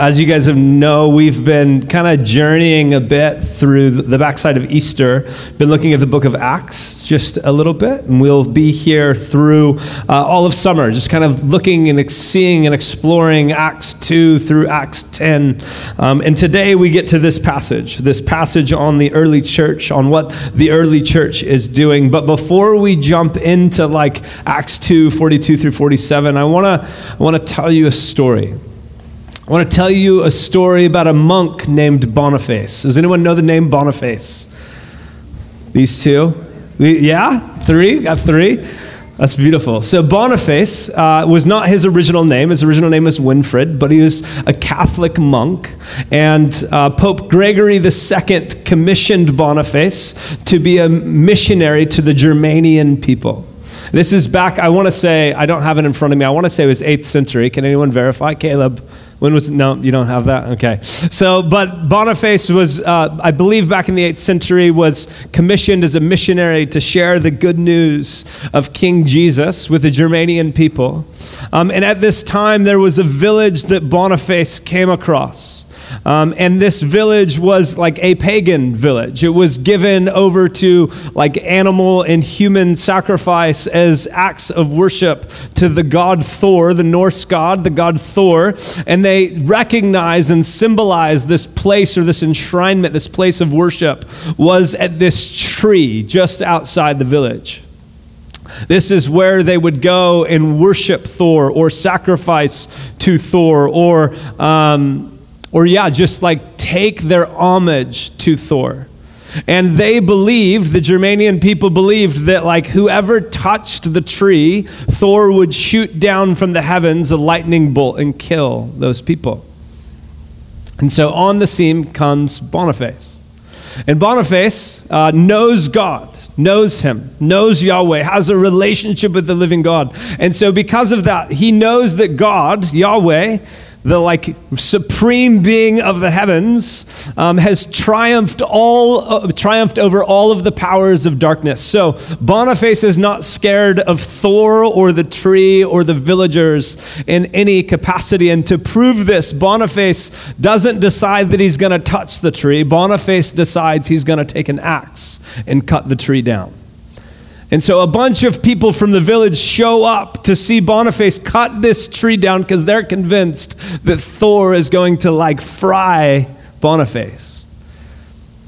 As you guys have know, we've been kind of journeying a bit through the backside of Easter, been looking at the book of Acts just a little bit, and we'll be here through uh, all of summer, just kind of looking and seeing and exploring Acts 2 through Acts 10. Um, and today we get to this passage, this passage on the early church, on what the early church is doing. But before we jump into like Acts 2, 42 through 47, I want to I want to tell you a story. I want to tell you a story about a monk named Boniface. Does anyone know the name Boniface? These two? Yeah? Three? Got three? That's beautiful. So, Boniface uh, was not his original name. His original name was Winfrid, but he was a Catholic monk. And uh, Pope Gregory II commissioned Boniface to be a missionary to the Germanian people. This is back, I want to say, I don't have it in front of me. I want to say it was 8th century. Can anyone verify? Caleb? When was no? You don't have that. Okay. So, but Boniface was, uh, I believe, back in the eighth century, was commissioned as a missionary to share the good news of King Jesus with the Germanian people. Um, and at this time, there was a village that Boniface came across. Um, and this village was like a pagan village. It was given over to like animal and human sacrifice as acts of worship to the god Thor, the Norse god, the god Thor. And they recognize and symbolize this place or this enshrinement, this place of worship was at this tree just outside the village. This is where they would go and worship Thor or sacrifice to Thor or um, or, yeah, just like take their homage to Thor. And they believed, the Germanian people believed that, like, whoever touched the tree, Thor would shoot down from the heavens a lightning bolt and kill those people. And so on the scene comes Boniface. And Boniface uh, knows God, knows Him, knows Yahweh, has a relationship with the living God. And so, because of that, he knows that God, Yahweh, the like supreme being of the heavens um, has triumphed all uh, triumphed over all of the powers of darkness. So boniface is not scared of thor or the tree or the villagers in any capacity. And to prove this boniface doesn't decide that he's going to touch the tree. Boniface decides he's going to take an axe and cut the tree down and so a bunch of people from the village show up to see Boniface cut this tree down because they're convinced that Thor is going to like fry Boniface.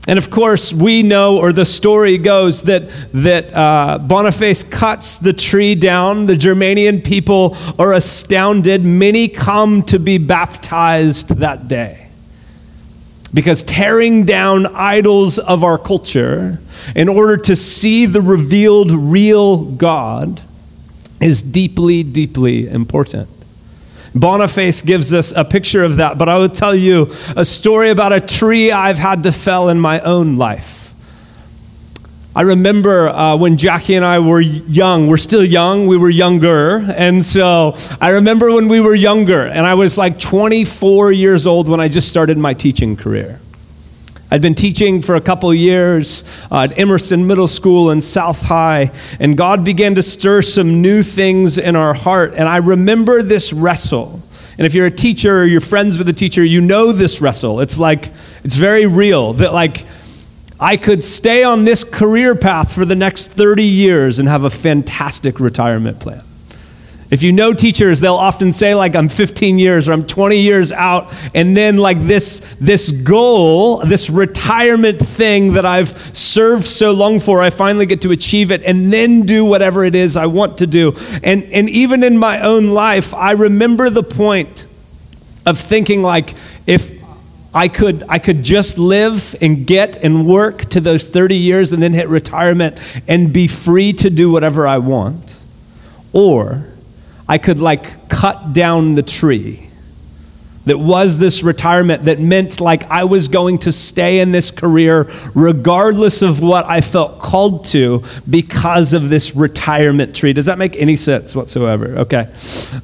And of course, we know, or the story goes, that, that uh, Boniface cuts the tree down. The Germanian people are astounded. Many come to be baptized that day. Because tearing down idols of our culture in order to see the revealed real God is deeply, deeply important. Boniface gives us a picture of that, but I will tell you a story about a tree I've had to fell in my own life. I remember uh, when Jackie and I were young. We're still young. We were younger. And so I remember when we were younger, and I was like 24 years old when I just started my teaching career. I'd been teaching for a couple years uh, at Emerson Middle School and South High, and God began to stir some new things in our heart. And I remember this wrestle. And if you're a teacher or you're friends with a teacher, you know this wrestle. It's like, it's very real that, like, I could stay on this career path for the next 30 years and have a fantastic retirement plan. If you know teachers, they'll often say, like, I'm 15 years or I'm 20 years out, and then, like, this, this goal, this retirement thing that I've served so long for, I finally get to achieve it and then do whatever it is I want to do. And, and even in my own life, I remember the point of thinking, like, if I could, I could just live and get and work to those 30 years and then hit retirement and be free to do whatever I want. Or I could like cut down the tree that was this retirement that meant like I was going to stay in this career regardless of what I felt called to because of this retirement tree. Does that make any sense whatsoever? Okay.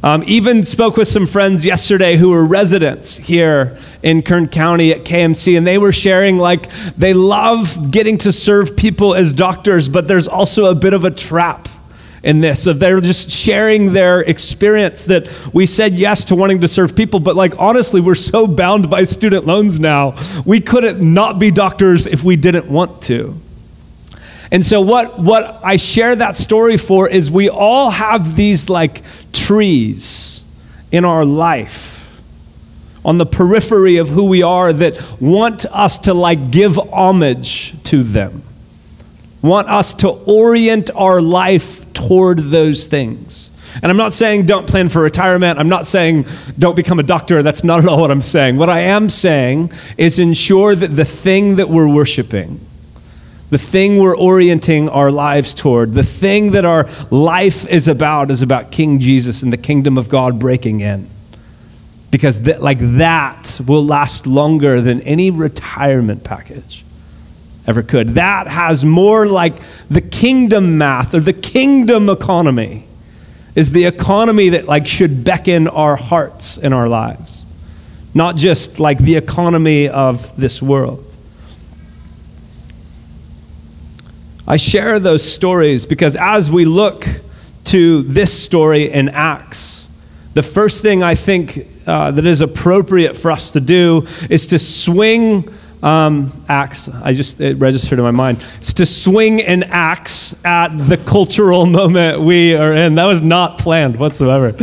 Um, even spoke with some friends yesterday who were residents here in Kern County at KMC, and they were sharing like they love getting to serve people as doctors, but there's also a bit of a trap in this. Of they're just sharing their experience that we said yes to wanting to serve people but like honestly we're so bound by student loans now we couldn't not be doctors if we didn't want to. And so what what i share that story for is we all have these like trees in our life on the periphery of who we are that want us to like give homage to them want us to orient our life toward those things. And I'm not saying don't plan for retirement. I'm not saying don't become a doctor. That's not at all what I'm saying. What I am saying is ensure that the thing that we're worshiping, the thing we're orienting our lives toward, the thing that our life is about is about King Jesus and the kingdom of God breaking in. Because like that will last longer than any retirement package ever could. That has more like the kingdom math or the kingdom economy is the economy that like should beckon our hearts in our lives. Not just like the economy of this world. I share those stories because as we look to this story in Acts, the first thing I think uh, that is appropriate for us to do is to swing um, axe. I just, it registered in my mind. It's to swing an axe at the cultural moment we are in. That was not planned whatsoever.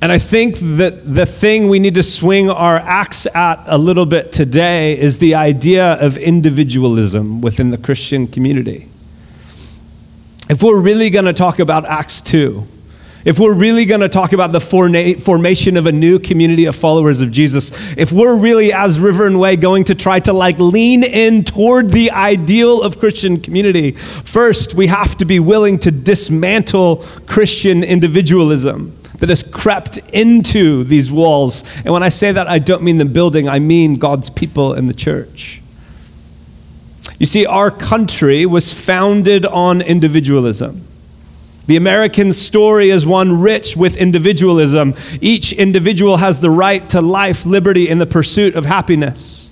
And I think that the thing we need to swing our axe at a little bit today is the idea of individualism within the Christian community. If we're really going to talk about Acts 2, if we're really going to talk about the formation of a new community of followers of Jesus, if we're really, as River and Way, going to try to like lean in toward the ideal of Christian community, first we have to be willing to dismantle Christian individualism that has crept into these walls. And when I say that, I don't mean the building, I mean God's people in the church. You see, our country was founded on individualism. The American story is one rich with individualism. Each individual has the right to life, liberty, and the pursuit of happiness.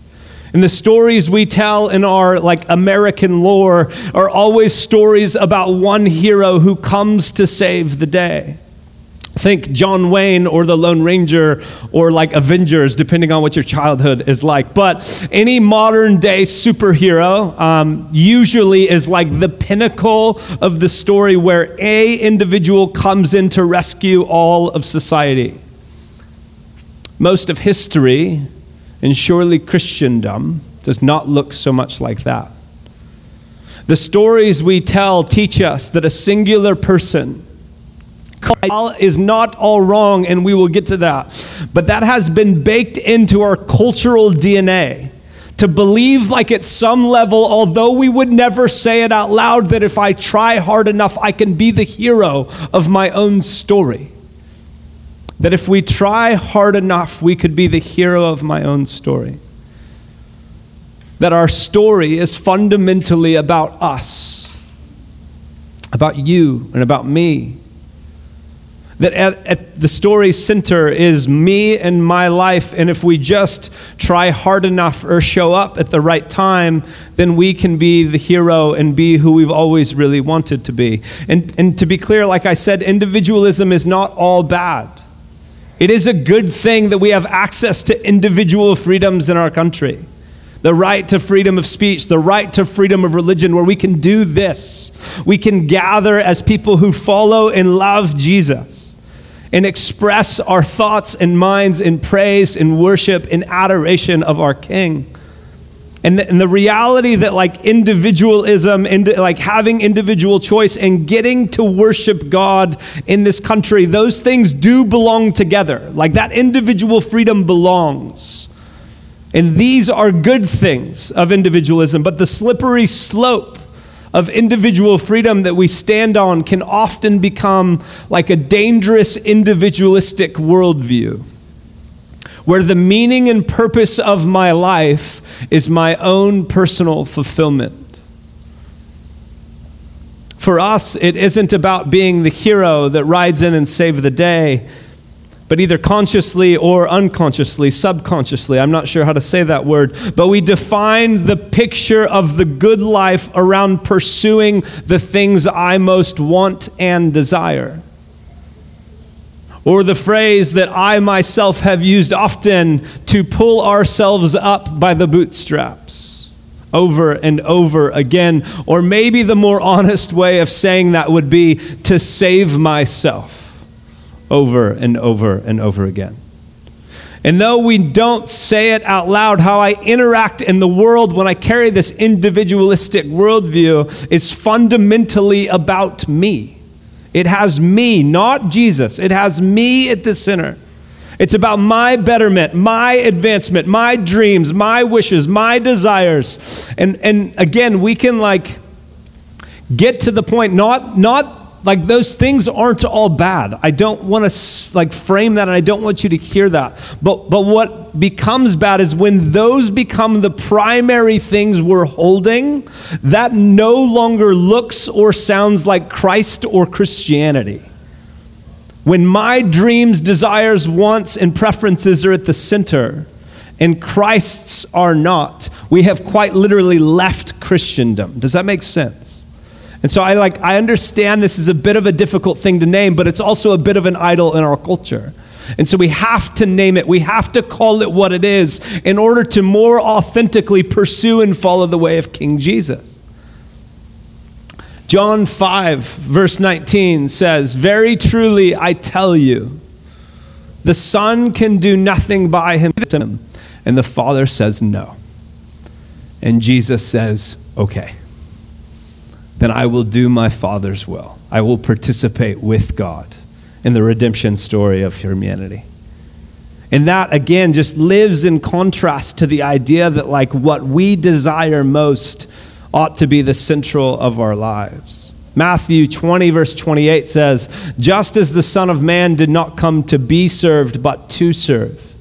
And the stories we tell in our like American lore are always stories about one hero who comes to save the day. Think John Wayne or the Lone Ranger or like Avengers, depending on what your childhood is like. But any modern day superhero um, usually is like the pinnacle of the story where a individual comes in to rescue all of society. Most of history, and surely Christendom, does not look so much like that. The stories we tell teach us that a singular person is not all wrong, and we will get to that. But that has been baked into our cultural DNA to believe, like at some level, although we would never say it out loud, that if I try hard enough, I can be the hero of my own story. That if we try hard enough, we could be the hero of my own story. That our story is fundamentally about us, about you, and about me that at, at, the story's center is me and my life. And if we just try hard enough or show up at the right time, then we can be the hero and be who we've always really wanted to be. And, and to be clear, like I said, individualism is not all bad. It is a good thing that we have access to individual freedoms in our country the right to freedom of speech, the right to freedom of religion, where we can do this. We can gather as people who follow and love Jesus and express our thoughts and minds in praise and worship and adoration of our King. And the, and the reality that like individualism and like having individual choice and getting to worship God in this country, those things do belong together. Like that individual freedom belongs. And these are good things of individualism, but the slippery slope of individual freedom that we stand on can often become like a dangerous individualistic worldview, where the meaning and purpose of my life is my own personal fulfillment. For us, it isn't about being the hero that rides in and saves the day but either consciously or unconsciously, subconsciously, I'm not sure how to say that word, but we define the picture of the good life around pursuing the things I most want and desire. Or the phrase that I myself have used often to pull ourselves up by the bootstraps over and over again. Or maybe the more honest way of saying that would be to save myself over and over and over again. And though we don't say it out loud, how I interact in the world when I carry this individualistic worldview is fundamentally about me. It has me, not Jesus. It has me at the center. It's about my betterment, my advancement, my dreams, my wishes, my desires. And, and again, we can like get to the point, not, not like those things aren't all bad. I don't want to like frame that and I don't want you to hear that. But but what becomes bad is when those become the primary things we're holding that no longer looks or sounds like Christ or Christianity. When my dreams, desires, wants and preferences are at the center and Christ's are not, we have quite literally left Christendom. Does that make sense? And so I like I understand this is a bit of a difficult thing to name, but it's also a bit of an idol in our culture. And so we have to name it. We have to call it what it is in order to more authentically pursue and follow the way of King Jesus. John 5, verse 19 says, Very truly I tell you, the Son can do nothing by him. And the Father says, No. And Jesus says, Okay then I will do my Father's will. I will participate with God in the redemption story of humanity. And that, again, just lives in contrast to the idea that, like, what we desire most ought to be the central of our lives. Matthew 20, verse 28 says, Just as the Son of Man did not come to be served, but to serve,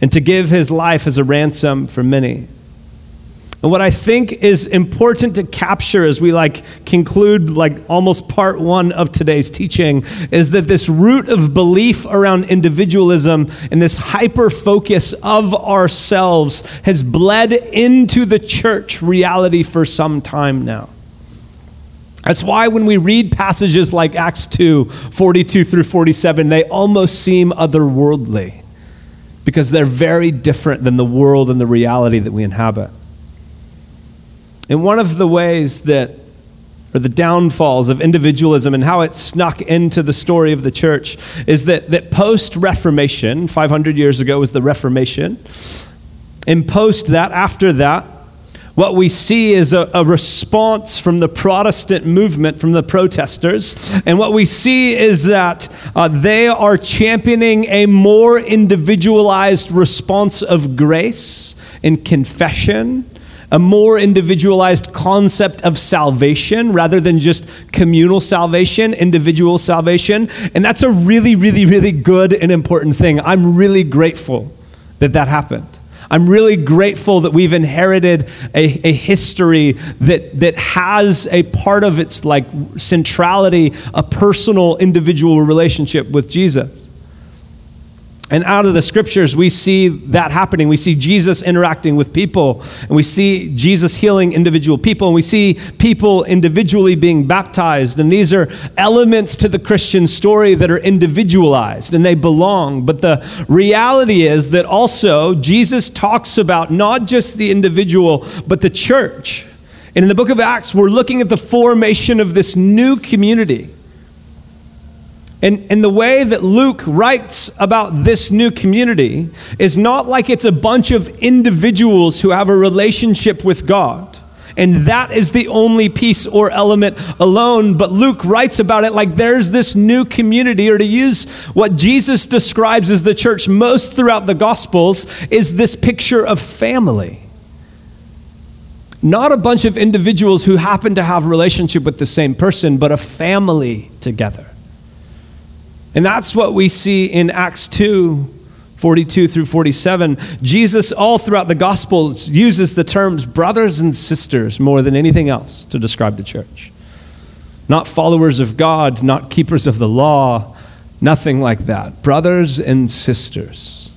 and to give his life as a ransom for many. And what I think is important to capture as we like conclude like almost part 1 of today's teaching is that this root of belief around individualism and this hyper focus of ourselves has bled into the church reality for some time now. That's why when we read passages like Acts 2 42 through 47, they almost seem otherworldly because they're very different than the world and the reality that we inhabit. And one of the ways that, or the downfalls of individualism and how it snuck into the story of the church, is that, that post Reformation, 500 years ago was the Reformation, and post that, after that, what we see is a, a, response from the Protestant movement, from the protesters. And what we see is that uh, they are championing a more individualized response of grace in confession a more individualized concept of salvation rather than just communal salvation, individual salvation. And that's a really, really, really good and important thing. I'm really grateful that that happened. I'm really grateful that we've inherited a, a history that, that has a part of its like centrality, a personal individual relationship with Jesus. And out of the scriptures, we see that happening. We see Jesus interacting with people, and we see Jesus healing individual people, and we see people individually being baptized. And these are elements to the Christian story that are individualized and they belong. But the reality is that also Jesus talks about not just the individual, but the church. And in the book of Acts, we're looking at the formation of this new community. And, and the way that Luke writes about this new community is not like it's a bunch of individuals who have a relationship with God. And that is the only piece or element alone. But Luke writes about it like there's this new community, or to use what Jesus describes as the church most throughout the Gospels, is this picture of family. Not a bunch of individuals who happen to have relationship with the same person, but a family together. And that's what we see in Acts 2 42 through 47. Jesus, all throughout the Gospels, uses the terms brothers and sisters more than anything else to describe the church. Not followers of God, not keepers of the law, Nothing like that. Brothers and sisters.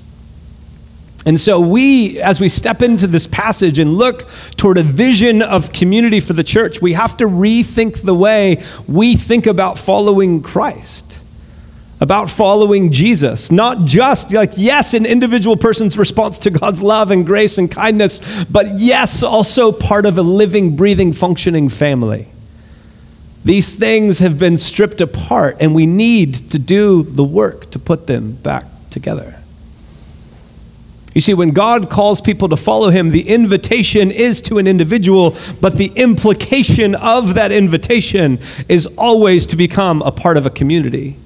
And so, we, as we step into this passage and look toward a vision of community for the church, we have to rethink the way we think about following Christ, about following Jesus. Not just like, yes, an individual person's response to God's love and grace and kindness, but yes, also part of a living, breathing, functioning family. These things have been stripped apart, and we need to do the work to put them back together. You see, when God calls people to follow him, the invitation is to an individual, but the implication of that invitation is always to become a part of a community.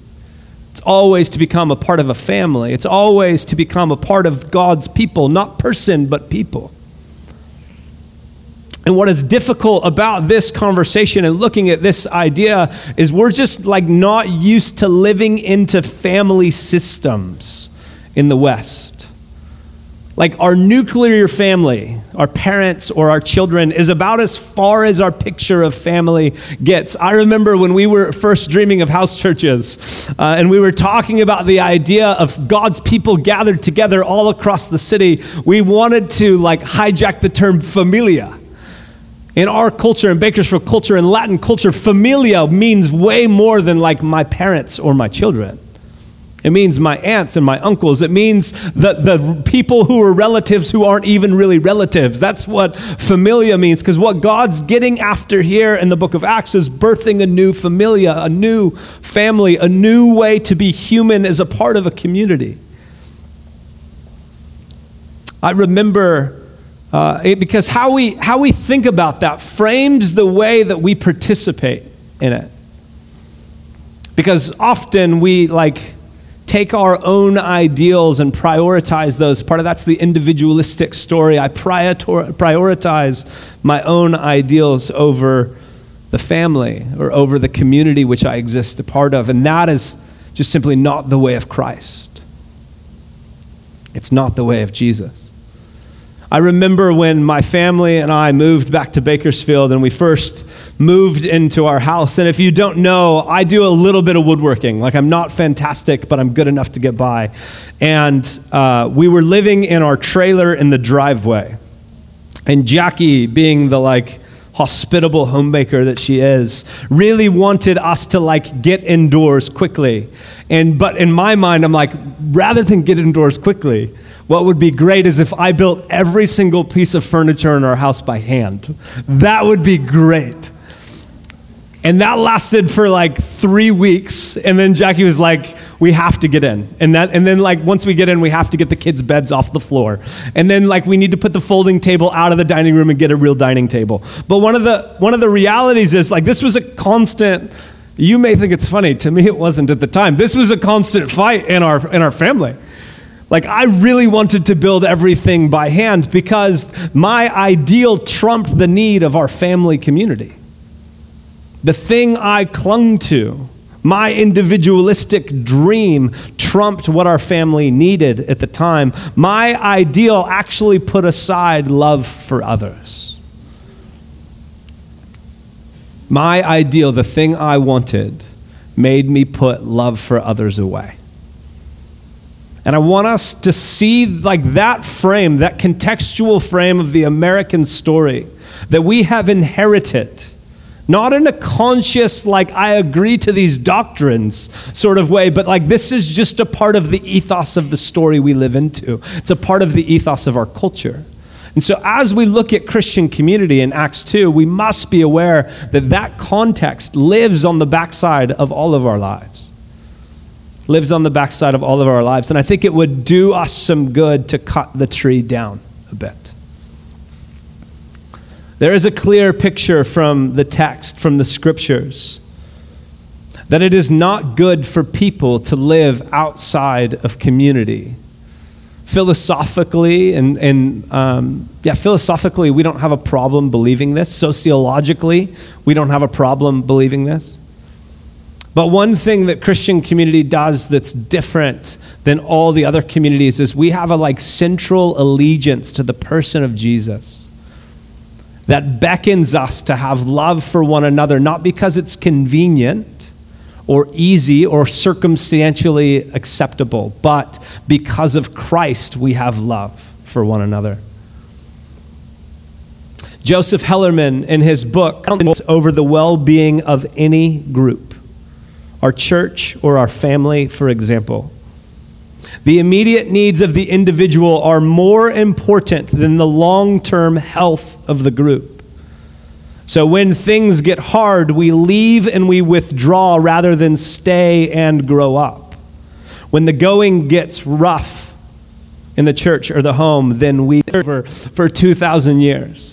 Always to become a part of a family. It's always to become a part of God's people, not person, but people. And what is difficult about this conversation and looking at this idea is we're just like not used to living into family systems in the West. Like our nuclear family, our parents or our children, is about as far as our picture of family gets. I remember when we were first dreaming of house churches uh, and we were talking about the idea of God's people gathered together all across the city, we wanted to like hijack the term familia in our culture, in Bakersfield culture, in Latin culture, familia means way more than like my parents or my children. It means my aunts and my uncles. It means the, the people who are relatives who aren't even really relatives. That's what familia means. Because what God's getting after here in the book of Acts is birthing a new familia, a new family, a new way to be human as a part of a community. I remember uh, it, because how we, how we think about that frames the way that we participate in it. Because often we like take our own ideals and prioritize those. Part of that's the individualistic story. I prioritize my own ideals over the family or over the community which I exist a part of. And that is just simply not the way of Christ. It's not the way of Jesus. I remember when my family and I moved back to Bakersfield and we first moved into our house. And if you don't know, I do a little bit of woodworking. Like, I'm not fantastic, but I'm good enough to get by. And uh, we were living in our trailer in the driveway. And Jackie, being the like, hospitable homemaker that she is really wanted us to like get indoors quickly and but in my mind i'm like rather than get indoors quickly what would be great is if I built every single piece of furniture in our house by hand. That would be great. And that lasted for like three weeks. And then Jackie was like, we have to get in. And that and then like once we get in, we have to get the kids' beds off the floor. And then like we need to put the folding table out of the dining room and get a real dining table. But one of the one of the realities is like this was a constant you may think it's funny. To me it wasn't at the time. This was a constant fight in our in our family. Like, I really wanted to build everything by hand because my ideal trumped the need of our family community. The thing I clung to, my individualistic dream, trumped what our family needed at the time. My ideal actually put aside love for others. My ideal, the thing I wanted, made me put love for others away. And I want us to see like that frame, that contextual frame of the American story that we have inherited. Not in a conscious, like, I agree to these doctrines sort of way, but like, this is just a part of the ethos of the story we live into. It's a part of the ethos of our culture. And so, as we look at Christian community in Acts 2, we must be aware that that context lives on the backside of all of our lives lives on the backside of all of our lives. And I think it would do us some good to cut the tree down a bit. There is a clear picture from the text, from the scriptures, that it is not good for people to live outside of community. Philosophically, and, and um, yeah, philosophically, we don't have a problem believing this. Sociologically, we don't have a problem believing this. But one thing that Christian community does that's different than all the other communities is we have a like central allegiance to the person of Jesus that beckons us to have love for one another, not because it's convenient or easy or circumstantially acceptable, but because of Christ, we have love for one another. Joseph Hellerman, in his book, counts over the well being of any group, our church or our family, for example. The immediate needs of the individual are more important than the long term health of the group. So when things get hard, we leave and we withdraw rather than stay and grow up. When the going gets rough in the church or the home, then we for, for 2,000 years.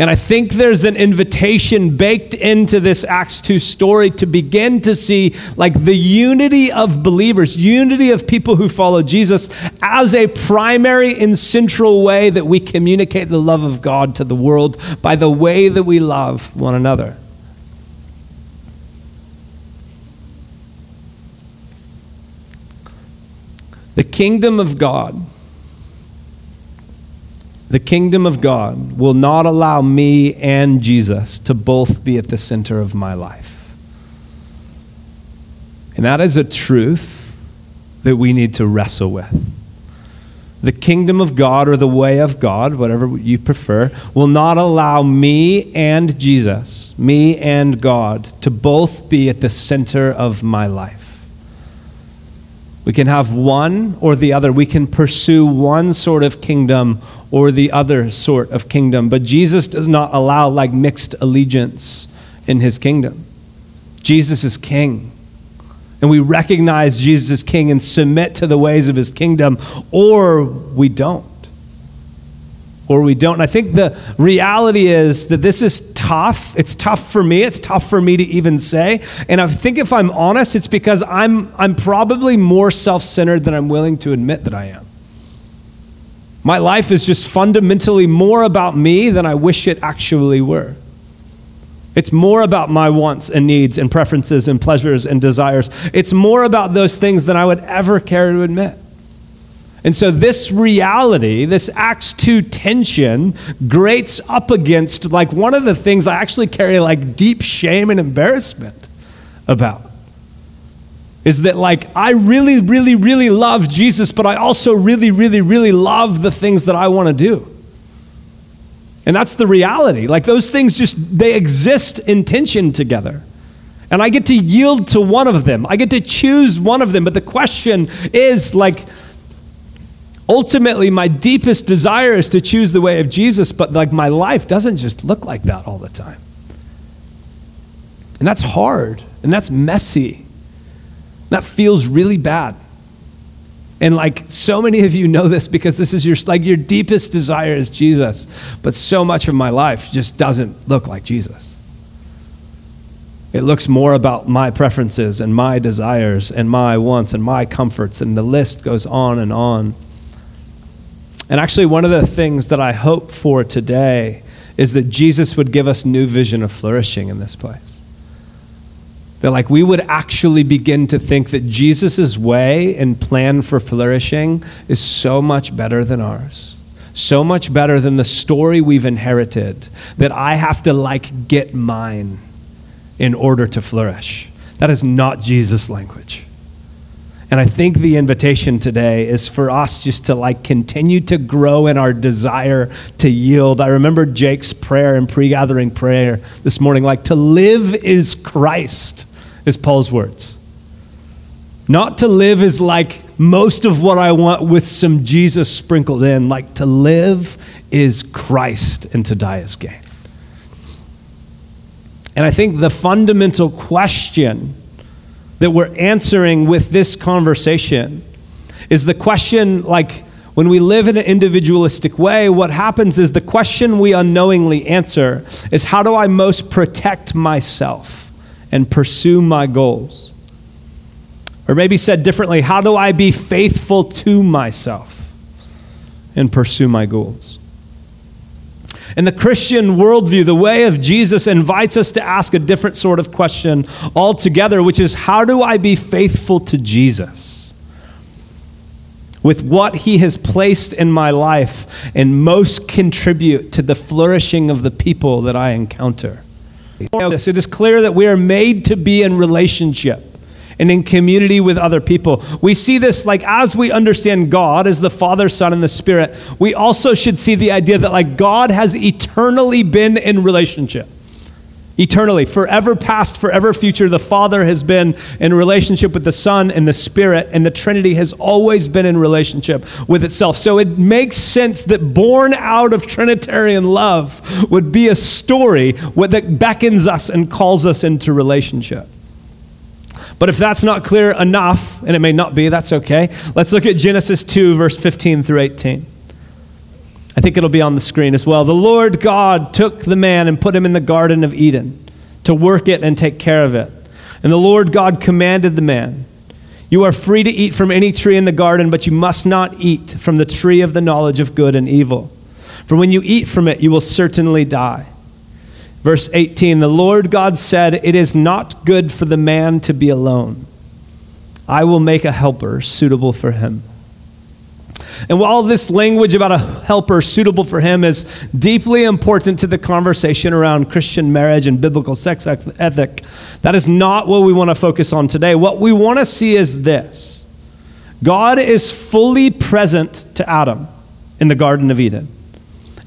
And I think there's an invitation baked into this Acts 2 story to begin to see like the unity of believers, unity of people who follow Jesus as a primary and central way that we communicate the love of God to the world by the way that we love one another. The kingdom of God the kingdom of God will not allow me and Jesus to both be at the center of my life. And that is a truth that we need to wrestle with. The kingdom of God or the way of God, whatever you prefer, will not allow me and Jesus, me and God, to both be at the center of my life. We can have one or the other. We can pursue one sort of kingdom or the other sort of kingdom. But Jesus does not allow like mixed allegiance in his kingdom. Jesus is king. And we recognize Jesus as king and submit to the ways of his kingdom, or we don't or we don't. And I think the reality is that this is tough. It's tough for me. It's tough for me to even say. And I think if I'm honest, it's because I'm, I'm probably more self centered than I'm willing to admit that I am. My life is just fundamentally more about me than I wish it actually were. It's more about my wants and needs and preferences and pleasures and desires. It's more about those things than I would ever care to admit. And so, this reality, this Acts 2 tension, grates up against like one of the things I actually carry like deep shame and embarrassment about. Is that like I really, really, really love Jesus, but I also really, really, really love the things that I want to do. And that's the reality. Like those things just, they exist in tension together. And I get to yield to one of them, I get to choose one of them. But the question is like, ultimately my deepest desire is to choose the way of Jesus, but like my life doesn't just look like that all the time. And that's hard and that's messy. That feels really bad. And like so many of you know this because this is your like your deepest desire is Jesus, but so much of my life just doesn't look like Jesus. It looks more about my preferences and my desires and my wants and my comforts and the list goes on and on. And actually, one of the things that I hope for today is that Jesus would give us new vision of flourishing in this place. That, like, we would actually begin to think that Jesus' way and plan for flourishing is so much better than ours. So much better than the story we've inherited that I have to, like, get mine in order to flourish. That is not Jesus' language. And I think the invitation today is for us just to like continue to grow in our desire to yield. I remember Jake's prayer and pre-gathering prayer this morning like to live is Christ is Paul's words. Not to live is like most of what I want with some Jesus sprinkled in, like to live is Christ and to die is gain. And I think the fundamental question that we're answering with this conversation is the question like, when we live in an individualistic way, what happens is the question we unknowingly answer is how do I most protect myself and pursue my goals? Or maybe said differently, how do I be faithful to myself and pursue my goals? In the Christian worldview, the way of Jesus invites us to ask a different sort of question altogether, which is how do I be faithful to Jesus? With what he has placed in my life and most contribute to the flourishing of the people that I encounter. It is clear that we are made to be in relationship and in community with other people. We see this like as we understand God as the Father, Son, and the Spirit, we also should see the idea that like God has eternally been in relationship. Eternally, forever past, forever future, the Father has been in relationship with the Son and the Spirit, and the Trinity has always been in relationship with itself. So it makes sense that born out of Trinitarian love would be a story that beckons us and calls us into relationship. But if that's not clear enough, and it may not be, that's okay. Let's look at Genesis 2, verse 15 through 18. I think it'll be on the screen as well. The Lord God took the man and put him in the Garden of Eden to work it and take care of it. And the Lord God commanded the man, You are free to eat from any tree in the garden, but you must not eat from the tree of the knowledge of good and evil. For when you eat from it, you will certainly die. Verse 18 The Lord God said, It is not good for the man to be alone. I will make a helper suitable for him. And while this language about a helper suitable for him is deeply important to the conversation around Christian marriage and biblical sex ethic, that is not what we want to focus on today. What we want to see is this God is fully present to Adam in the Garden of Eden.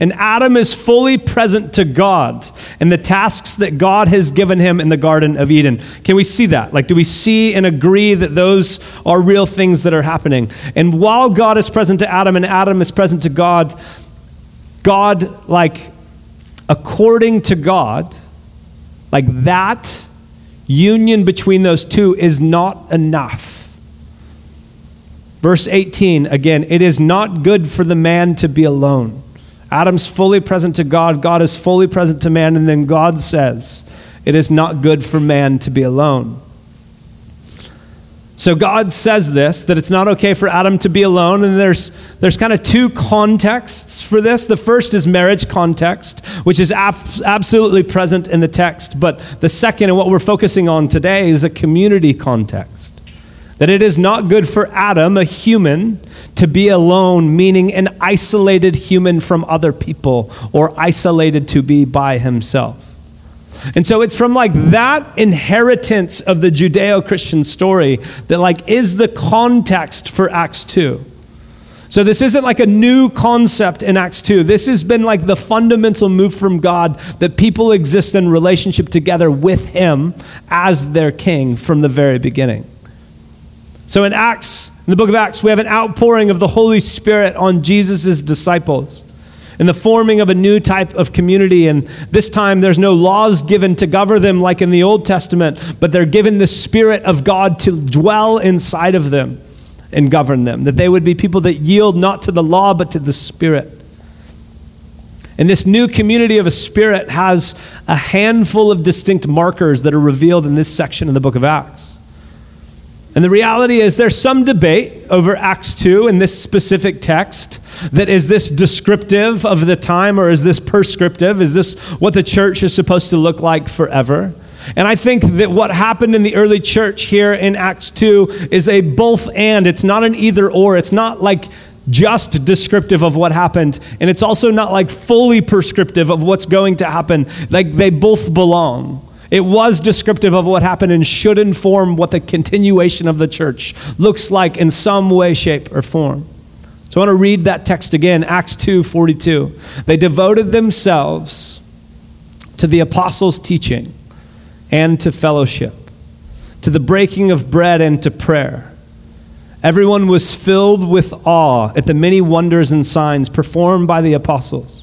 And Adam is fully present to God in the tasks that God has given him in the Garden of Eden. Can we see that? Like, do we see and agree that those are real things that are happening? And while God is present to Adam and Adam is present to God, God, like, according to God, like that union between those two is not enough. Verse 18, again, it is not good for the man to be alone. Adam's fully present to God, God is fully present to man, and then God says, It is not good for man to be alone. So God says this that it's not okay for Adam to be alone, and there's there's kind of two contexts for this. The first is marriage context, which is ab- absolutely present in the text, but the second and what we're focusing on today is a community context. That it is not good for Adam, a human, to be alone, meaning an isolated human from other people or isolated to be by himself. And so it's from like that inheritance of the Judeo Christian story that like is the context for Acts 2. So this isn't like a new concept in Acts 2. This has been like the fundamental move from God that people exist in relationship together with him as their king from the very beginning. So in Acts, in the book of Acts, we have an outpouring of the Holy Spirit on Jesus' disciples and the forming of a new type of community. And this time, there's no laws given to govern them like in the Old Testament, but they're given the Spirit of God to dwell inside of them and govern them. That they would be people that yield not to the law, but to the Spirit. And this new community of a spirit has a handful of distinct markers that are revealed in this section of the book of Acts. And the reality is, there's some debate over Acts 2 in this specific text that is this descriptive of the time or is this prescriptive? Is this what the church is supposed to look like forever? And I think that what happened in the early church here in Acts 2 is a both and. It's not an either or. It's not like just descriptive of what happened. And it's also not like fully prescriptive of what's going to happen. Like they both belong. It was descriptive of what happened and should inform what the continuation of the church looks like in some way, shape, or form. So I want to read that text again, Acts 2 42. They devoted themselves to the apostles' teaching and to fellowship, to the breaking of bread and to prayer. Everyone was filled with awe at the many wonders and signs performed by the apostles.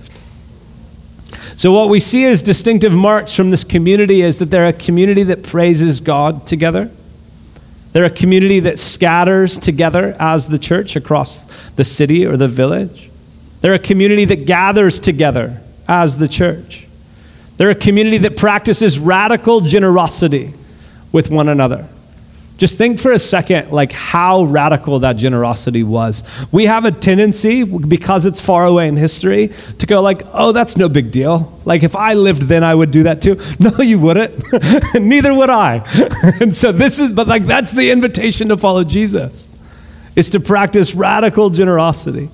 So, what we see as distinctive marks from this community is that they're a community that praises God together. They're a community that scatters together as the church across the city or the village. They're a community that gathers together as the church. They're a community that practices radical generosity with one another. Just think for a second, like how radical that generosity was. We have a tendency, because it's far away in history, to go like, "Oh, that's no big deal." Like if I lived then, I would do that too. No, you wouldn't. Neither would I. and so this is, but like that's the invitation to follow Jesus, is to practice radical generosity.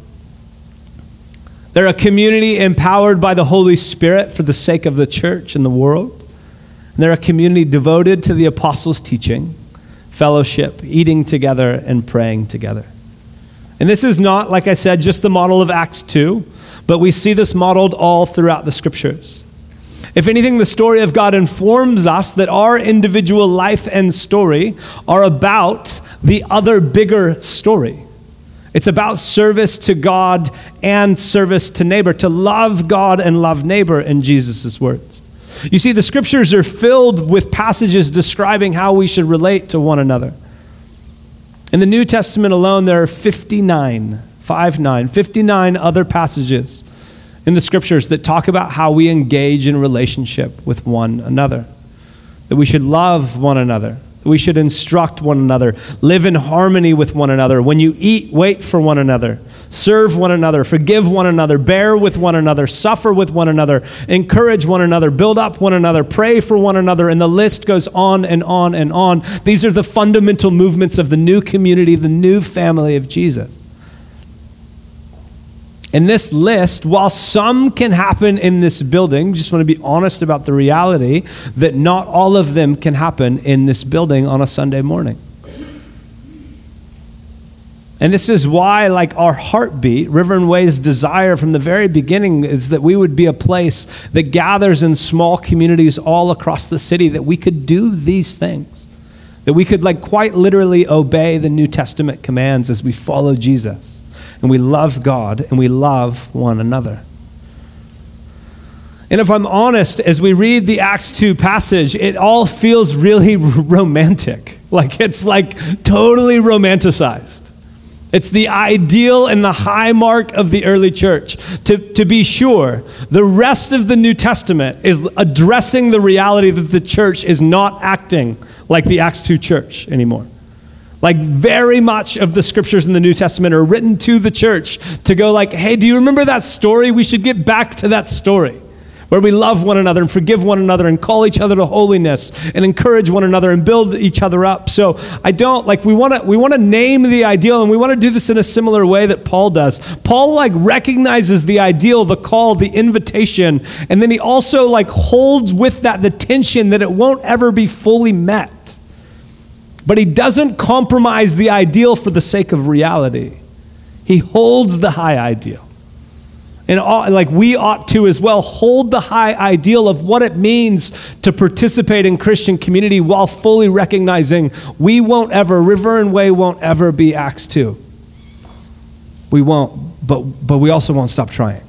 They're a community empowered by the Holy Spirit for the sake of the church and the world. And they're a community devoted to the apostles' teaching fellowship, eating together, and praying together. And this is not, like I said, just the model of Acts 2, but we see this modeled all throughout the scriptures. If anything, the story of God informs us that our individual life and story are about the other bigger story. It's about service to God and service to neighbor, to love God and love neighbor, in Jesus' words. You see, the scriptures are filled with passages describing how we should relate to one another. In the New Testament alone, there are 59, 5 9, 59 other passages in the scriptures that talk about how we engage in relationship with one another. That we should love one another, that we should instruct one another, live in harmony with one another. When you eat, wait for one another. Serve one another, forgive one another, bear with one another, suffer with one another, encourage one another, build up one another, pray for one another, and the list goes on and on and on. These are the fundamental movements of the new community, the new family of Jesus. In this list, while some can happen in this building, just want to be honest about the reality that not all of them can happen in this building on a Sunday morning. And this is why, like our heartbeat, River and Way's desire from the very beginning is that we would be a place that gathers in small communities all across the city, that we could do these things, that we could, like, quite literally obey the New Testament commands as we follow Jesus and we love God and we love one another. And if I'm honest, as we read the Acts 2 passage, it all feels really romantic. Like it's like totally romanticized. It's the ideal and the high mark of the early church. To, to be sure, the rest of the New Testament is addressing the reality that the church is not acting like the Acts 2 church anymore. Like very much of the scriptures in the New Testament are written to the church to go like, "Hey, do you remember that story? We should get back to that story." Where we love one another and forgive one another and call each other to holiness and encourage one another and build each other up. So I don't like we want to we want to name the ideal and we want to do this in a similar way that Paul does. Paul like recognizes the ideal, the call, the invitation, and then he also like holds with that the tension that it won't ever be fully met. But he doesn't compromise the ideal for the sake of reality. He holds the high ideal. And all, like we ought to as well hold the high ideal of what it means to participate in Christian community while fully recognizing we won't ever, River and Way won't ever be Acts 2. We won't, but, but we also won't stop trying.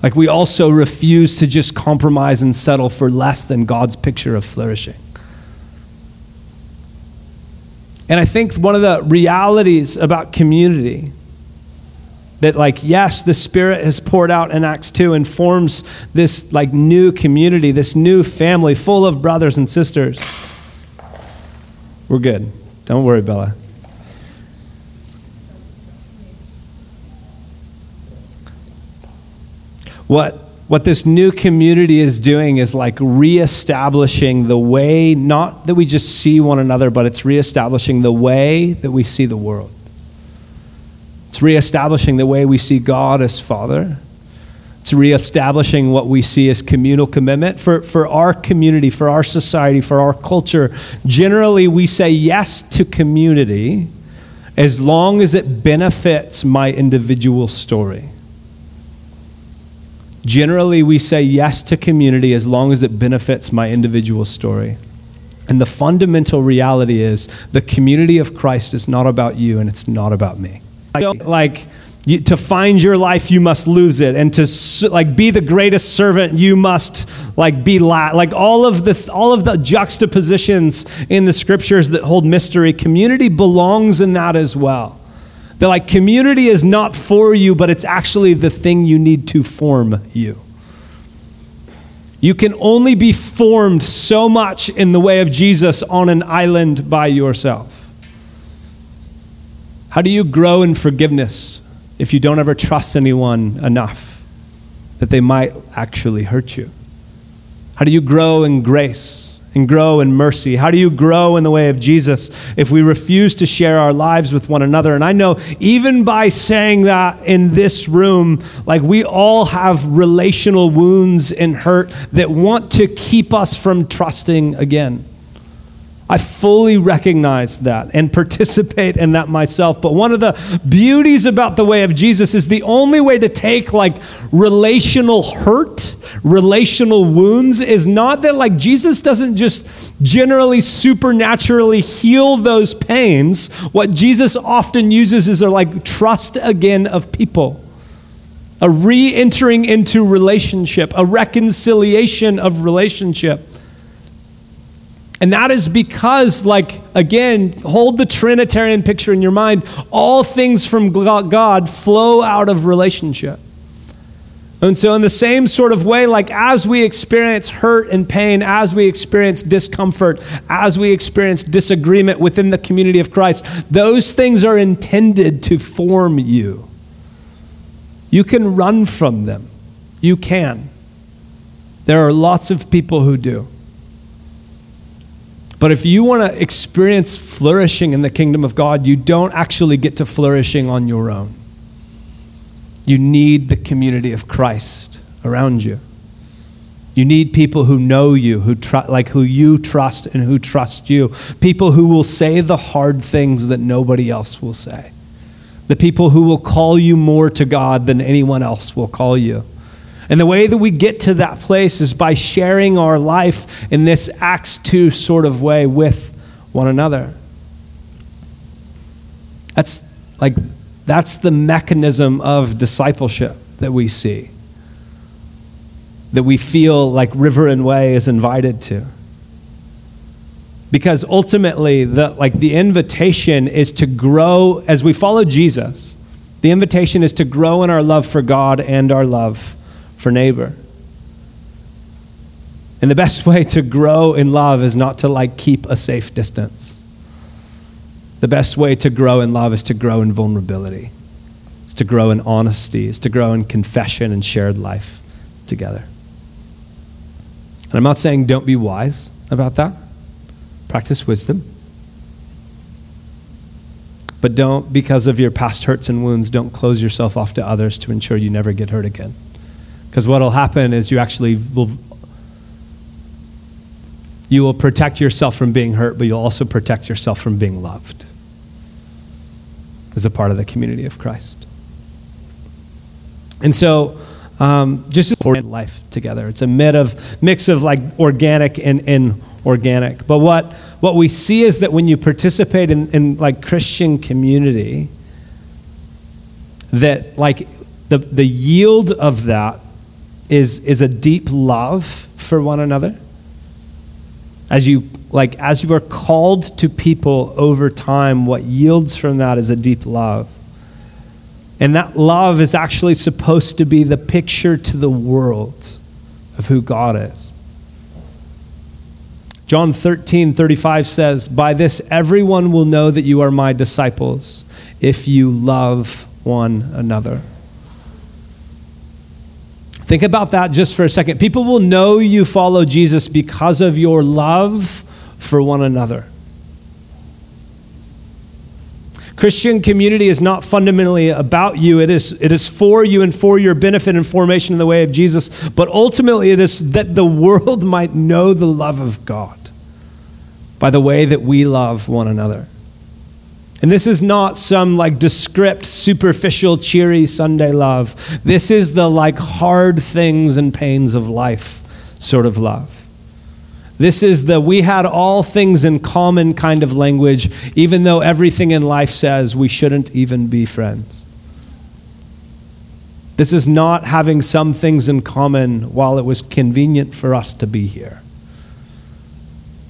Like we also refuse to just compromise and settle for less than God's picture of flourishing. And I think one of the realities about community that like yes the spirit has poured out in acts 2 and forms this like new community this new family full of brothers and sisters. We're good. Don't worry bella. What what this new community is doing is like reestablishing the way not that we just see one another but it's reestablishing the way that we see the world it's reestablishing the way we see God as Father. It's reestablishing what we see as communal commitment. For, for our community, for our society, for our culture, generally we say yes to community as long as it benefits my individual story. Generally, we say yes to community as long as it benefits my individual story. And the fundamental reality is the community of Christ is not about you and it's not about me. Like, you, to find your life, you must lose it, and to like be the greatest servant, you must like be la- like all of the all of the juxtapositions in the scriptures that hold mystery. Community belongs in that as well. That like community is not for you, but it's actually the thing you need to form you. You can only be formed so much in the way of Jesus on an island by yourself. How do you grow in forgiveness if you don't ever trust anyone enough that they might actually hurt you? How do you grow in grace? and grow in mercy? How do you grow in the way of Jesus if we refuse to share our lives with one another? And I know even by saying that in this room, like we all have relational wounds and hurt that want to keep us from trusting again. I fully recognize that and participate in that myself. But one of the beauties about the way of Jesus is the only way to take like relational hurt relational wounds is not that like Jesus doesn't just generally supernaturally heal those pains. What Jesus often uses is a like trust again of people. A re entering into relationship, a reconciliation of relationship. And that is because, like, again, hold the Trinitarian picture in your mind. All things from God flow out of relationship. And so, in the same sort of way, like as we experience hurt and pain, as we experience discomfort, as we experience disagreement within the community of Christ, those things are intended to form you. You can run from them. You can. There are lots of people who do. But if you want to experience flourishing in the kingdom of God, you don't actually get to flourishing on your own. You need the community of Christ around you. You need people who know you, who tr- like who you trust and who trust you. People who will say the hard things that nobody else will say. The people who will call you more to God than anyone else will call you. And the way that we get to that place is by sharing our life in this Acts 2 sort of way with one another. That's like that's the mechanism of discipleship that we see, that we feel like River and Way is invited to. Because ultimately, the, like the invitation is to grow as we follow Jesus. The invitation is to grow in our love for God and our love for neighbor. And the best way to grow in love is not to like keep a safe distance. The best way to grow in love is to grow in vulnerability, is to grow in honesty, is to grow in confession and shared life together. And I'm not saying don't be wise about that, practice wisdom. But don't, because of your past hurts and wounds, don't close yourself off to others to ensure you never get hurt again. Because what will happen is you actually will you will protect yourself from being hurt, but you'll also protect yourself from being loved as a part of the community of Christ. And so, um, just life together. It's a mix of, mix of like organic and inorganic. But what, what we see is that when you participate in, in like Christian community, that like the, the yield of that is, is a deep love for one another. As you like as you are called to people over time, what yields from that is a deep love. And that love is actually supposed to be the picture to the world of who God is. John 13, 35 says, By this everyone will know that you are my disciples if you love one another. Think about that just for a second. People will know you follow Jesus because of your love for one another. Christian community is not fundamentally about you. It is, it is for you and for your benefit and formation in the way of Jesus. But ultimately, it is that the world might know the love of God by the way that we love one another. And this is not some like descript, superficial, cheery Sunday love. This is the like hard things and pains of life sort of love. This is the we had all things in common kind of language, even though everything in life says we shouldn't even be friends. This is not having some things in common while it was convenient for us to be here.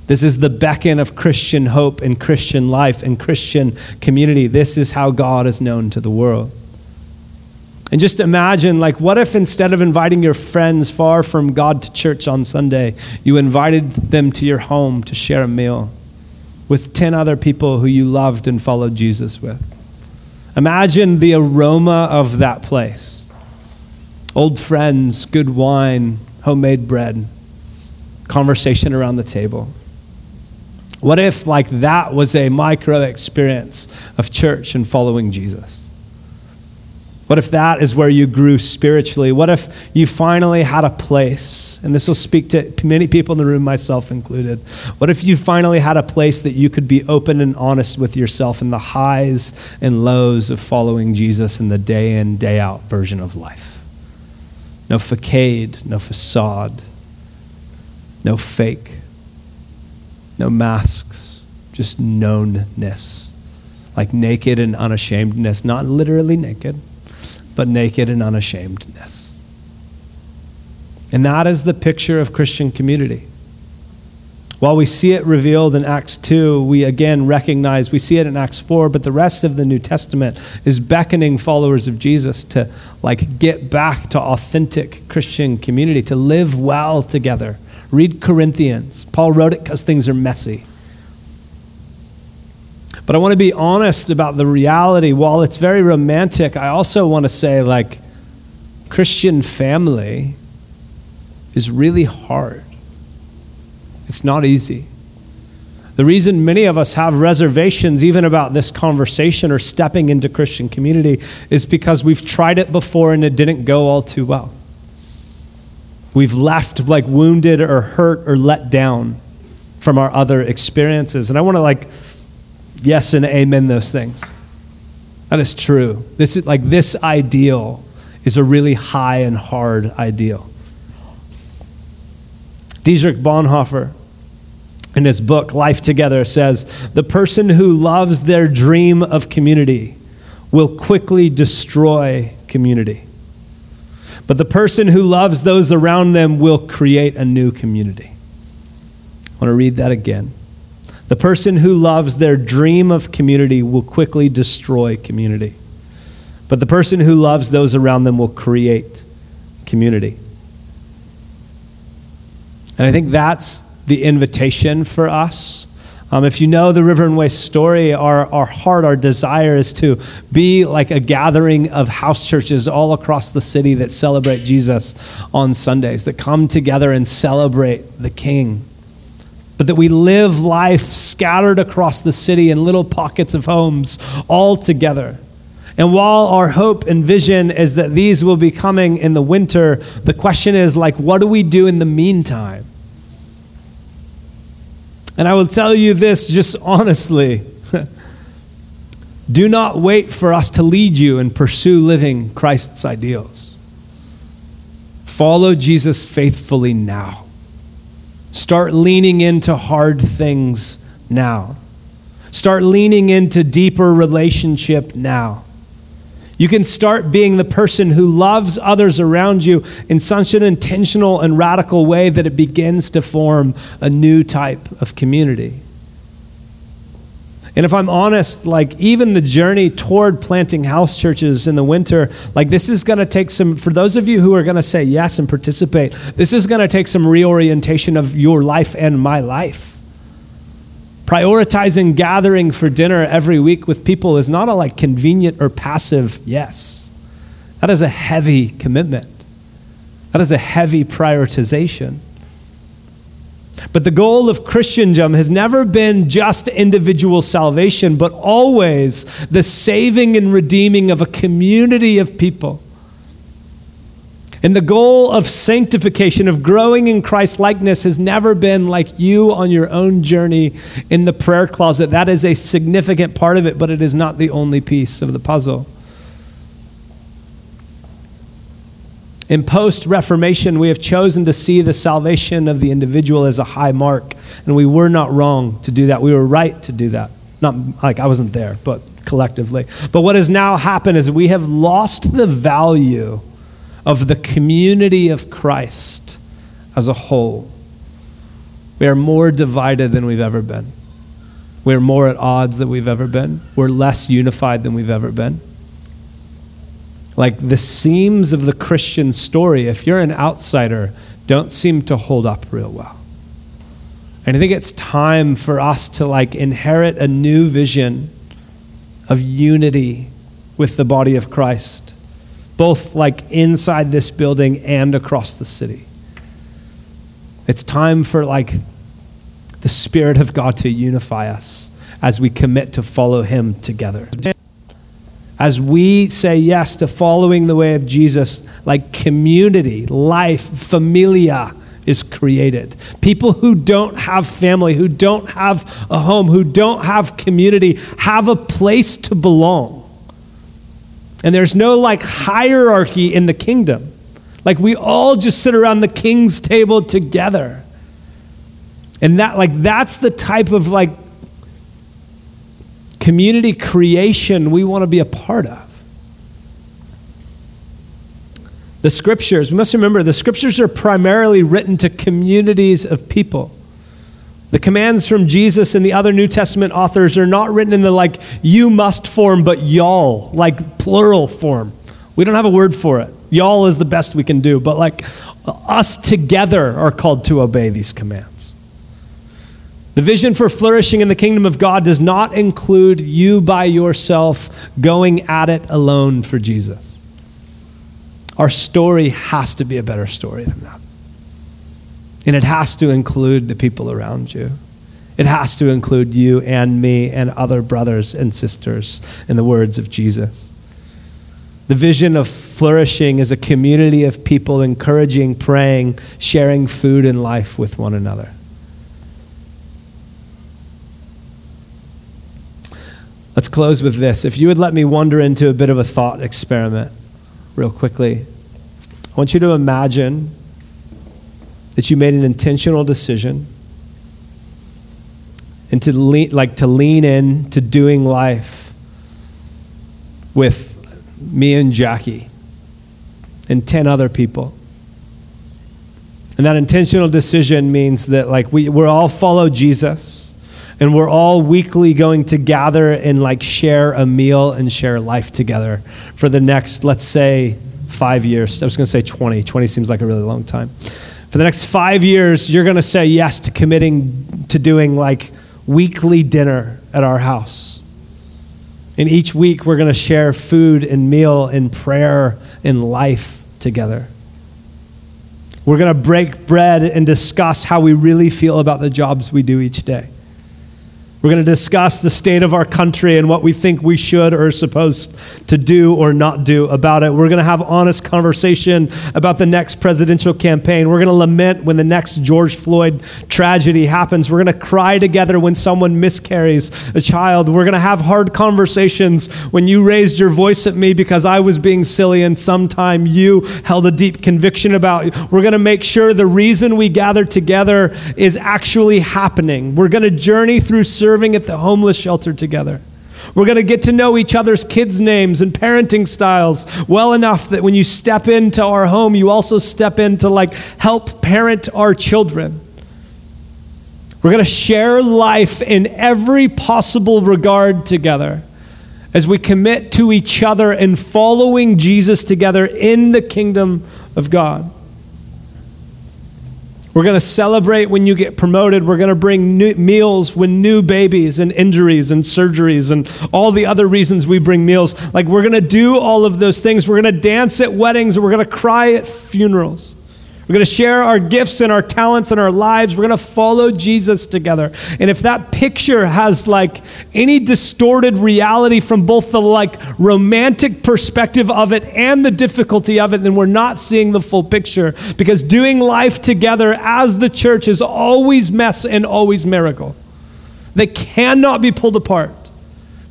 This is the beckon of Christian hope and Christian life and Christian community. This is how God is known to the world. And just imagine, like, what if instead of inviting your friends far from God to church on Sunday, you invited them to your home to share a meal with 10 other people who you loved and followed Jesus with? Imagine the aroma of that place old friends, good wine, homemade bread, conversation around the table. What if, like, that was a micro experience of church and following Jesus? What if that is where you grew spiritually? What if you finally had a place, and this will speak to many people in the room, myself included. What if you finally had a place that you could be open and honest with yourself in the highs and lows of following Jesus in the day in, day out version of life? No facade, no facade, no fake, no masks, just knownness, like naked and unashamedness, not literally naked but naked and unashamedness. And that is the picture of Christian community. While we see it revealed in Acts 2, we again recognize, we see it in Acts 4, but the rest of the New Testament is beckoning followers of Jesus to like get back to authentic Christian community, to live well together. Read Corinthians. Paul wrote it because things are messy. But I want to be honest about the reality. While it's very romantic, I also want to say, like, Christian family is really hard. It's not easy. The reason many of us have reservations, even about this conversation or stepping into Christian community, is because we've tried it before and it didn't go all too well. We've left like wounded or hurt or let down from our other experiences. And I want to like yes and amen those things. That is true. This is like this ideal is a really high and hard ideal. Dietrich Bonhoeffer, in his book Life Together, says the person who loves their dream of community will quickly destroy community. But the person who loves those around them will create a new community. I want to read that again. The person who loves their dream of community will quickly destroy community. But the person who loves those around them will create community. And I think that's the invitation for us. Um, if you know the River and Way story, our, our heart, our desire is to be like a gathering of house churches all across the city that celebrate Jesus on Sundays, that come together and celebrate the King but that we live life scattered across the city in little pockets of homes all together. And while our hope and vision is that these will be coming in the winter, the question is like, what do we do in the meantime? And I will tell you this just honestly. do not wait for us to lead you and pursue living Christ's ideals. Follow Jesus faithfully now. Start leaning into hard things now. Start leaning into deeper relationship now. You can start being the person who loves others around you in such an intentional and radical way that it begins to form a new type of community. And if I'm honest, like even the journey toward planting house churches in the winter, like this is going to take some, for those of you who are going to say yes and participate, this is going to take some reorientation of your life and my life. Prioritizing gathering for dinner every week with people is not a like convenient or passive yes. That is a heavy commitment. That is a heavy prioritization. But the goal of Christendom has never been just individual salvation, but always the saving and redeeming of a community of people. And the goal of sanctification, of growing in Christ likeness, has never been like you on your own journey in the prayer closet. That is a significant part of it, but it is not the only piece of the puzzle. In post Reformation, we have chosen to see the salvation of the individual as a high mark, and we were not wrong to do that. We were right to do that. Not like I wasn't there, but collectively. But what has now happened is we have lost the value of the community of Christ as a whole. We are more divided than we've ever been. We're more at odds than we've ever been. We're less unified than we've ever been. like the seams of the Christian story, if you're an outsider, don't seem to hold up real well. And I think it's time for us to like inherit a new vision of unity with the body of Christ, both like inside this building and across the city. It's time for like the Spirit of God to unify us as we commit to follow Him together. As we say yes to following the way of Jesus, like community, life, familia is created. People who don't have family, who don't have a home, who don't have community, have a place to belong. And there's no like hierarchy in the kingdom. Like we all just sit around the king's table together. And that like that's the type of like community creation we want to be a part of. The scriptures, we must remember, the scriptures are primarily written to communities of people. The commands from Jesus and the other New Testament authors are not written in the like you must form, but y'all, like plural form. We don't have a word for it. Y'all is the best we can do, but like us together are called to obey these commands. The vision for flourishing in the kingdom of God does not include you by yourself going at it alone for Jesus. Our story has to be a better story than that. And it has to include the people around you. It has to include you and me and other brothers and sisters, in the words of Jesus. The vision of flourishing is a community of people encouraging, praying, sharing food and life with one another. Let's close with this. If you would let me wander into a bit of a thought experiment real quickly, I want you to imagine that you made an intentional decision and to lean, like to lean in to doing life with me and Jackie and 10 other people. And that intentional decision means that like we, we're all follow Jesus and we're all weekly going to gather and like share a meal and share life together for the next, let's say, five years. I was going to say 20. 20 seems like a really long time. For the next five years, you're going to say yes to committing to doing like weekly dinner at our house. And each week, we're going to share food and meal and prayer and life together. We're going to break bread and discuss how we really feel about the jobs we do each day. We're going to discuss the state of our country and what we think we should or are supposed to do or not do about it. We're going to have honest conversation about the next presidential campaign. We're going to lament when the next George Floyd tragedy happens. We're going to cry together when someone miscarries a child. We're going to have hard conversations when you raised your voice at me because I was being silly and sometime you held a deep conviction about. We're going to make sure the reason we gather together is actually happening. We're going to journey through serving at the homeless shelter together. We're going to get to know each other's kids' names and parenting styles well enough that when you step into our home, you also step in to like help parent our children. We're going to share life in every possible regard together as we commit to each other and following Jesus together in the kingdom of God. We're going to celebrate when you get promoted. We're going to bring meals when new babies and injuries and surgeries and all the other reasons we bring meals. Like, we're going to do all of those things. We're going to dance at weddings. We're going to cry at funerals. We're going to share our gifts and our talents and our lives. We're going to follow Jesus together. And if that picture has like any distorted reality from both the like romantic perspective of it and the difficulty of it, then we're not seeing the full picture because doing life together as the church is always mess and always miracle. They cannot be pulled apart.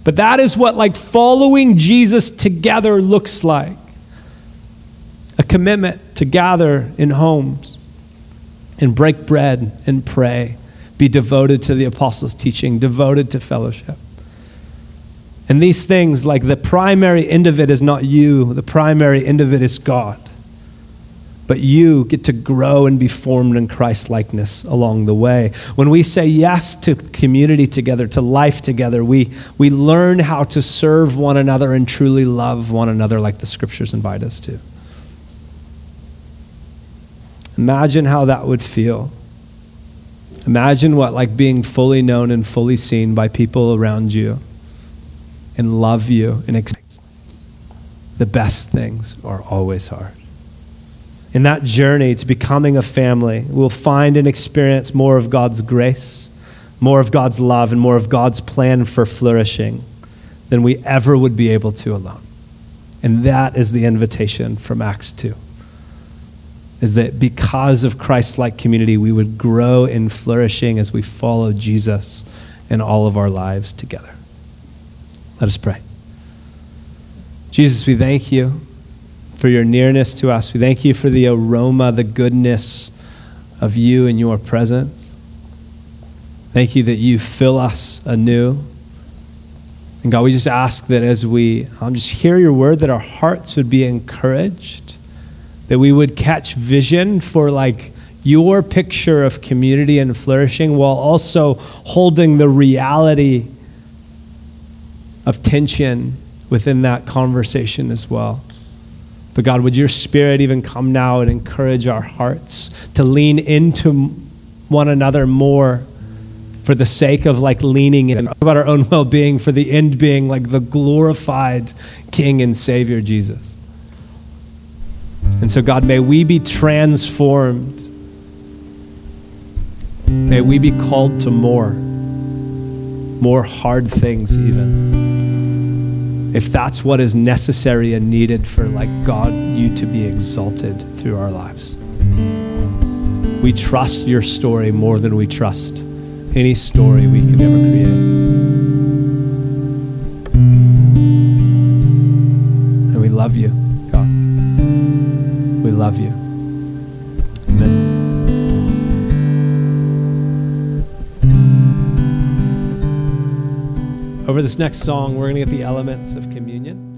But that is what like following Jesus together looks like commitment to gather in homes and break bread and pray, be devoted to the apostles' teaching, devoted to fellowship. And these things, like the primary end of it is not you, the primary end of it is God. but you get to grow and be formed in Christ likeness along the way. When we say yes to community together, to life together, we, we learn how to serve one another and truly love one another like the scriptures invite us to. Imagine how that would feel. Imagine what like being fully known and fully seen by people around you and love you and expect the best things are always hard in that journey to becoming a family, we'll find and experience more of God's grace, more of God's love, and more of God's plan for flourishing than we ever would be able to alone. And that is the invitation from Acts 2. Is that because of Christ like community, we would grow in flourishing as we follow Jesus in all of our lives together. Let us pray. Jesus, we thank you for your nearness to us. We thank you for the aroma, the goodness of you and your presence. Thank you that you fill us anew. And God, we just ask that as we um, just hear your word, that our hearts would be encouraged, that we would catch vision for like your picture of community and flourishing while also holding the reality of tension within that conversation as well. But God, would your spirit even come now and encourage our hearts to lean into one another more for the sake of like leaning in about our own well being, for the end being like the glorified King and Savior Jesus. And so, God, may we be transformed. May we be called to more, more hard things, even if that's what is necessary and needed for like God you to be exalted through our lives. We trust your story more than we trust any story we could ever create. Love you. Amen. Over this next song, we're going to get the elements of communion.